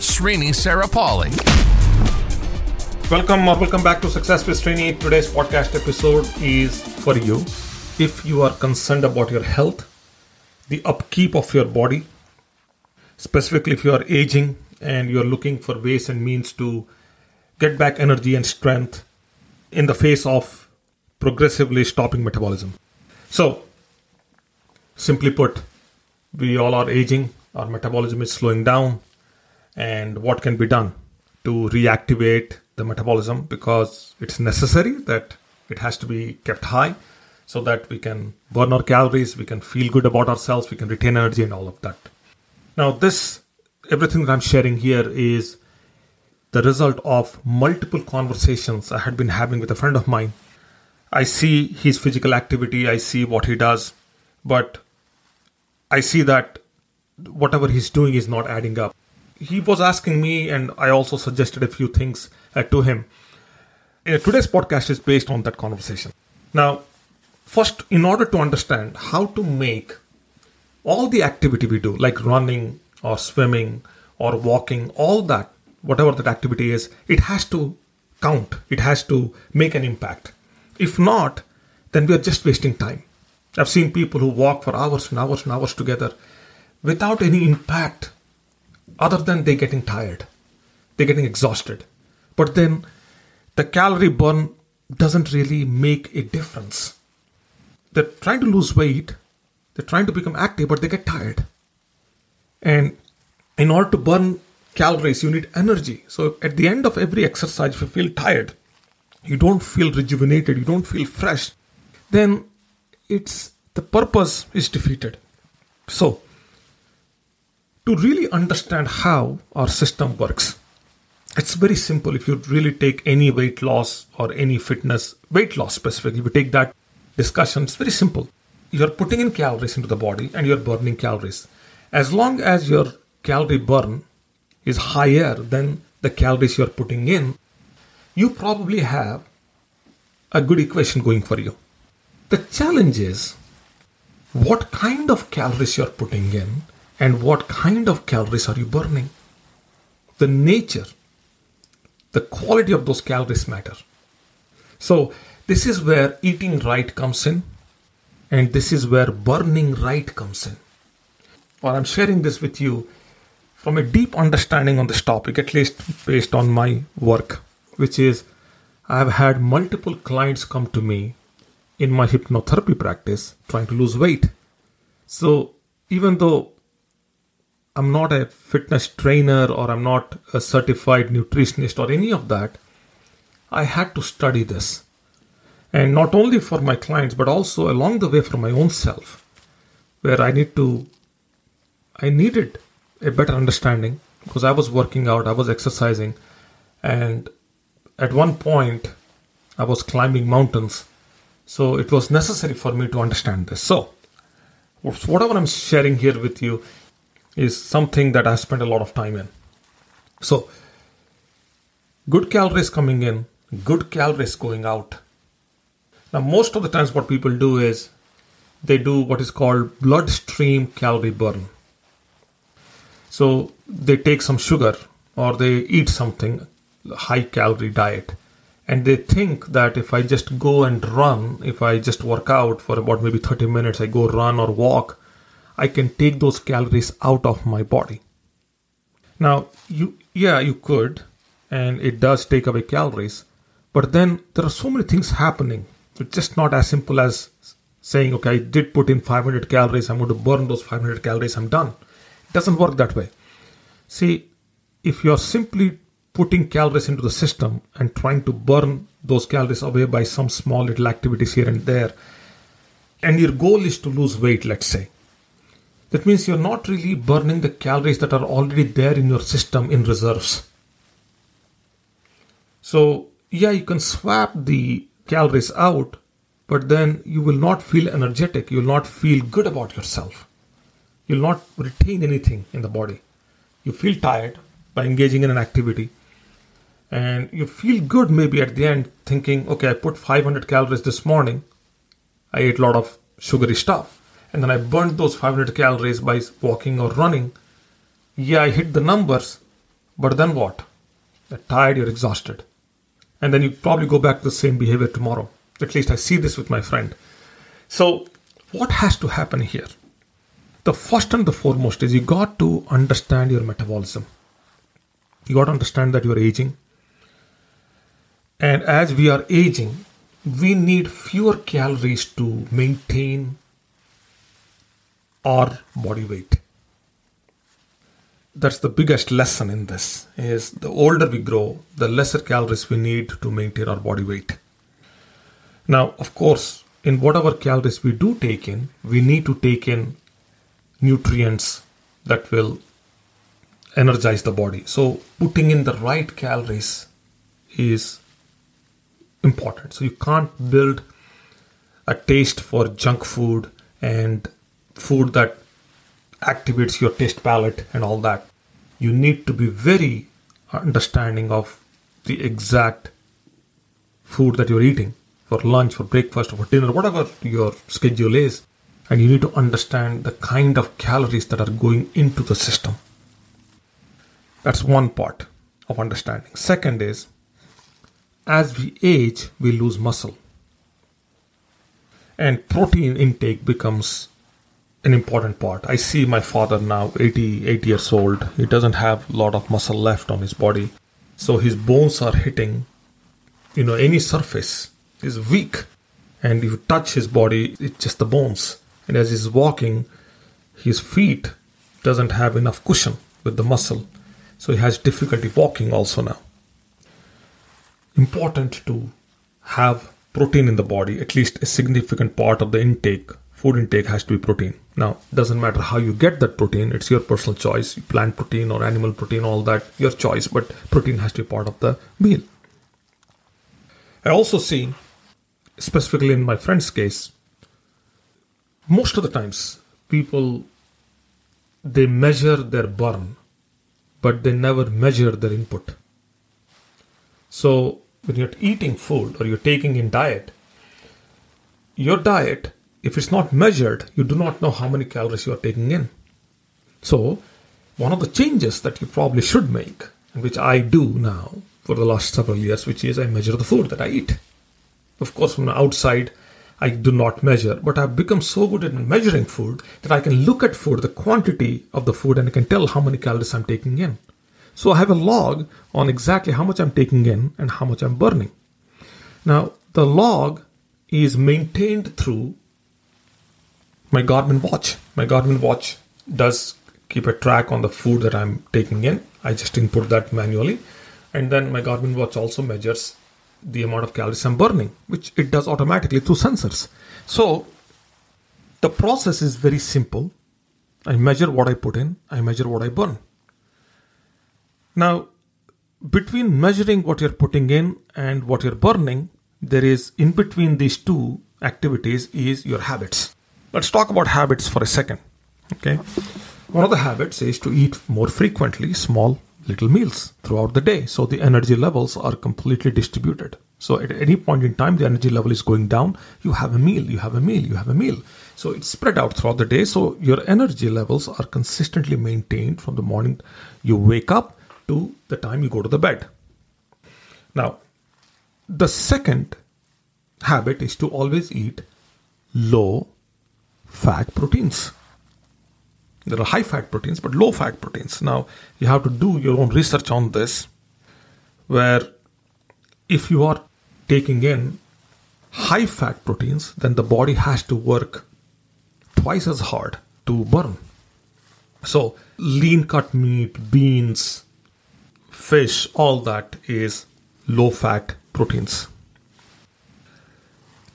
Srini Saripalli. Welcome welcome back to Success with Srini. Today's podcast episode is for you. If you are concerned about your health, the upkeep of your body, specifically if you are aging and you're looking for ways and means to get back energy and strength in the face of progressively stopping metabolism. So, simply put, we all are aging, our metabolism is slowing down, and what can be done to reactivate the metabolism because it's necessary that it has to be kept high so that we can burn our calories, we can feel good about ourselves, we can retain energy, and all of that. Now, this everything that I'm sharing here is the result of multiple conversations I had been having with a friend of mine. I see his physical activity, I see what he does, but I see that whatever he's doing is not adding up. He was asking me, and I also suggested a few things uh, to him. Uh, today's podcast is based on that conversation. Now, first, in order to understand how to make all the activity we do, like running or swimming or walking, all that whatever that activity is, it has to count, it has to make an impact. If not, then we are just wasting time. I've seen people who walk for hours and hours and hours together without any impact other than they getting tired, they're getting exhausted. But then the calorie burn doesn't really make a difference. They're trying to lose weight, they're trying to become active, but they get tired. And in order to burn calories, you need energy. So at the end of every exercise, if you feel tired, you don't feel rejuvenated, you don't feel fresh, then it's the purpose is defeated. So to really understand how our system works, it's very simple. If you really take any weight loss or any fitness, weight loss specifically, we take that discussion, it's very simple. You're putting in calories into the body and you're burning calories. As long as your calorie burn is higher than the calories you're putting in, you probably have a good equation going for you. The challenge is what kind of calories you're putting in and what kind of calories are you burning. The nature, the quality of those calories matter. So, this is where eating right comes in, and this is where burning right comes in. While I'm sharing this with you, from a deep understanding on this topic, at least based on my work, which is I've had multiple clients come to me in my hypnotherapy practice trying to lose weight. So even though I'm not a fitness trainer or I'm not a certified nutritionist or any of that, I had to study this. And not only for my clients, but also along the way for my own self, where I need to, I needed a better understanding because I was working out, I was exercising, and at one point I was climbing mountains. So it was necessary for me to understand this. So, whatever I'm sharing here with you is something that I spent a lot of time in. So, good calories coming in, good calories going out. Now, most of the times, what people do is they do what is called bloodstream calorie burn. So they take some sugar or they eat something, high calorie diet, and they think that if I just go and run, if I just work out for about maybe 30 minutes, I go run or walk, I can take those calories out of my body. Now, you yeah, you could, and it does take away calories, but then there are so many things happening. It's just not as simple as saying, okay, I did put in 500 calories, I'm going to burn those 500 calories, I'm done It doesn't work that way. See, if you're simply putting calories into the system and trying to burn those calories away by some small little activities here and there, and your goal is to lose weight, let's say, that means you're not really burning the calories that are already there in your system in reserves. So, yeah, you can swap the calories out, but then you will not feel energetic. You will not feel good about yourself. You'll not retain anything in the body. You feel tired by engaging in an activity, and you feel good maybe at the end thinking, okay, I put 500 calories this morning. I ate a lot of sugary stuff, and then I burned those 500 calories by walking or running. Yeah, I hit the numbers, but then what? You're tired, you're exhausted. And then you probably go back to the same behavior tomorrow. At least I see this with my friend. So, what has to happen here? The first and the foremost is you got to understand your metabolism. You got to understand that you're aging. And as we are aging, we need fewer calories to maintain our body weight that's the biggest lesson in this is the older we grow the lesser calories we need to maintain our body weight now of course in whatever calories we do take in we need to take in nutrients that will energize the body. So putting in the right calories is important. So you can't build a taste for junk food and food that activates your taste palate and all that. You need to be very understanding of the exact food that you're eating for lunch, for breakfast, or for dinner, whatever your schedule is. And you need to understand the kind of calories that are going into the system. That's one part of understanding. Second is, as we age, we lose muscle. And protein intake becomes an important part. I see my father now, 88 years old. He doesn't have a lot of muscle left on his body. So his bones are hitting, you know, any surface is weak. And if you touch his body, it's just the bones. And as he's walking, his feet doesn't have enough cushion with the muscle. So he has difficulty walking also now. Important to have protein in the body, at least a significant part of the intake food intake has to be protein. Now, doesn't matter how you get that protein, it's your personal choice. Plant protein or animal protein, all that, your choice, but protein has to be part of the meal. I also see, specifically in my friend's case, most of the times people they measure their burn, but they never measure their input. So when you're eating food or you're taking in diet, your diet if it's not measured, you do not know how many calories you are taking in. So, one of the changes that you probably should make, which I do now for the last several years, which is I measure the food that I eat. Of course, from the outside, I do not measure, but I've become so good at measuring food that I can look at food, the quantity of the food, and I can tell how many calories I'm taking in. So I have a log on exactly how much I'm taking in and how much I'm burning. Now, the log is maintained through my Garmin watch. My Garmin watch does keep a track on the food that I'm taking in. I just input that manually. And then my Garmin watch also measures the amount of calories I'm burning, which it does automatically through sensors. So the process is very simple. I measure what I put in, I measure what I burn. Now, between measuring what you're putting in and what you're burning, there is in between these two activities is your habits. Let's talk about habits for a second. Okay. One of the habits is to eat more frequently small little meals throughout the day so the energy levels are completely distributed. So at any point in time the energy level is going down, you have a meal, you have a meal, you have a meal. So it's spread out throughout the day so your energy levels are consistently maintained from the morning you wake up to the time you go to the bed. Now, the second habit is to always eat low fat proteins. There are high fat proteins, but low fat proteins. Now, you have to do your own research on this, where if you are taking in high fat proteins, then the body has to work twice as hard to burn. So, lean cut meat, beans, fish, all that is low fat proteins.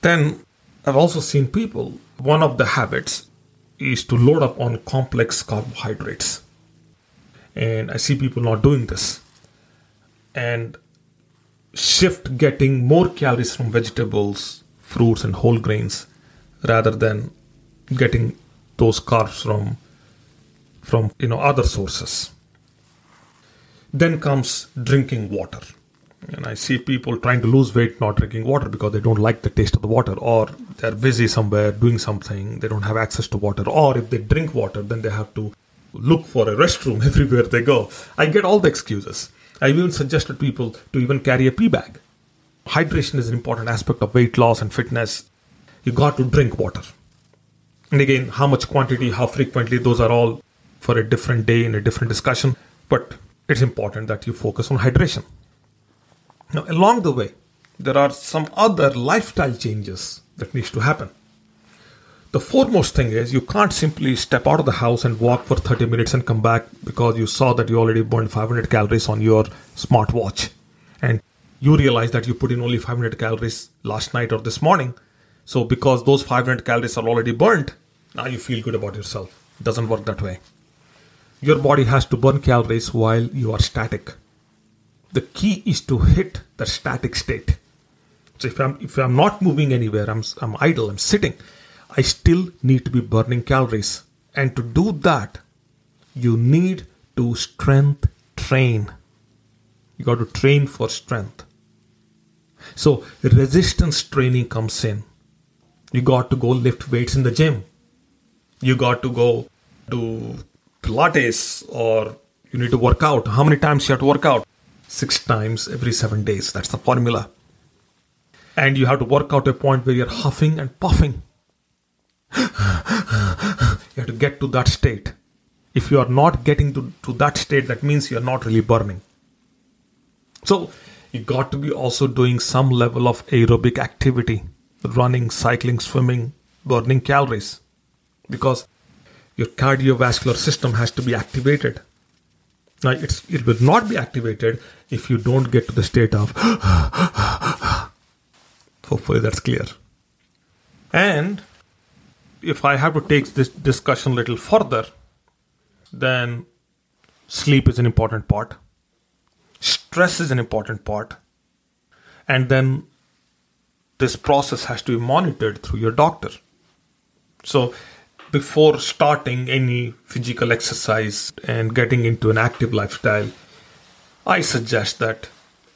Then I've also seen people one of the habits is to load up on complex carbohydrates. And I see people not doing this. And shift getting more calories from vegetables, fruits, and whole grains rather than getting those carbs from from you know other sources. Then comes drinking water. And I see people trying to lose weight not drinking water because they don't like the taste of the water, or they're busy somewhere doing something, they don't have access to water, or if they drink water, then they have to look for a restroom everywhere they go. I get all the excuses. I even suggested people to even carry a pee bag. Hydration is an important aspect of weight loss and fitness. You got to drink water. And again, how much quantity, how frequently, those are all for a different day in a different discussion. But it's important that you focus on hydration. Now, along the way, there are some other lifestyle changes that needs to happen. The foremost thing is you can't simply step out of the house and walk for 30 minutes and come back because you saw that you already burned 500 calories on your smartwatch. And you realize that you put in only 500 calories last night or this morning. So, because those 500 calories are already burnt, now you feel good about yourself. It doesn't work that way. Your body has to burn calories while you are static the key is to hit the static state. So if I'm if I'm not moving anywhere, I'm I'm idle, I'm sitting, I still need to be burning calories. And to do that, you need to strength train. You got to train for strength. So resistance training comes in. You got to go lift weights in the gym. You got to go do Pilates or you need to work out. How many times you have to work out? six times every seven days. That's the formula. And you have to work out a point where you're huffing and puffing. you have to get to that state. If you are not getting to, to that state, that means you're not really burning. So you got to be also doing some level of aerobic activity running, cycling, swimming, burning calories. Because your cardiovascular system has to be activated. Now, it will not be activated if you don't get to the state of. Hopefully, that's clear. And if I have to take this discussion a little further, then sleep is an important part, stress is an important part, and then this process has to be monitored through your doctor. So, before starting any physical exercise and getting into an active lifestyle, I suggest that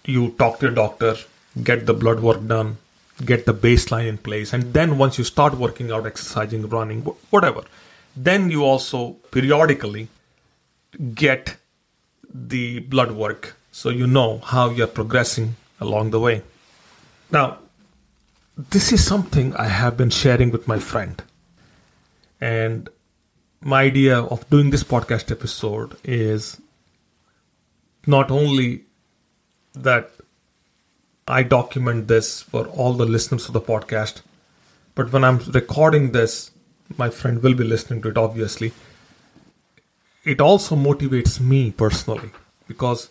you talk to your doctor, get the blood work done, get the baseline in place, and then once you start working out, exercising, running, whatever, then you also periodically get the blood work so you know how you're progressing along the way. Now, this is something I have been sharing with my friend. And my idea of doing this podcast episode is not only that I document this for all the listeners of the podcast, but when I'm recording this, my friend will be listening to it, obviously. It also motivates me personally because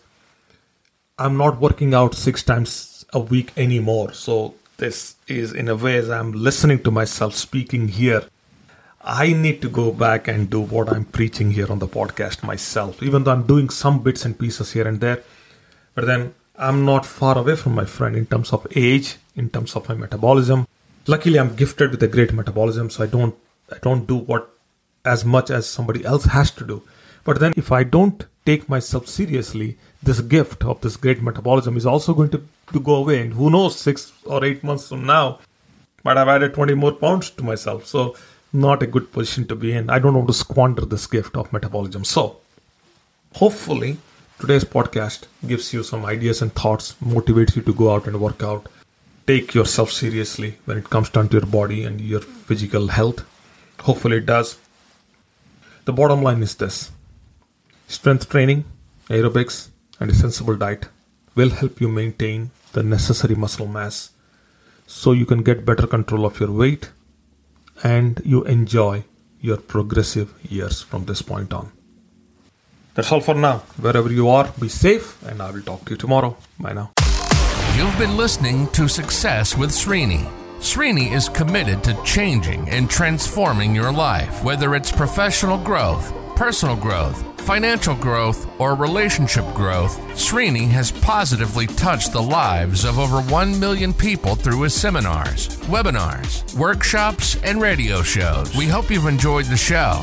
I'm not working out six times a week anymore. So, this is in a way as I'm listening to myself speaking here I need to go back and do what I'm preaching here on the podcast myself, even though I'm doing some bits and pieces here and there. But then I'm not far away from my friend in terms of age, in terms of my metabolism. Luckily, I'm gifted with a great metabolism, so I don't I don't do what as much as somebody else has to do. But then if I don't take myself seriously, this gift of this great metabolism is also going to, to go away. And who knows, six or eight months from now, might have added 20 more pounds to myself. So not a good position to be in. I don't want to squander this gift of metabolism. So, hopefully, today's podcast gives you some ideas and thoughts, motivates you to go out and work out. Take yourself seriously when it comes down to your body and your physical health. Hopefully, it does. The bottom line is this strength training, aerobics, and a sensible diet will help you maintain the necessary muscle mass so you can get better control of your weight and you enjoy your progressive years from this point on. That's all for now. Wherever you are, be safe, and I will talk to you tomorrow. Bye now. You've been listening to Success with Srini. Srini is committed to changing and transforming your life, whether it's professional growth personal growth, financial growth, or relationship growth, Srini has positively touched the lives of over 1 million people through his seminars, webinars, workshops, and radio shows. We hope you've enjoyed the show.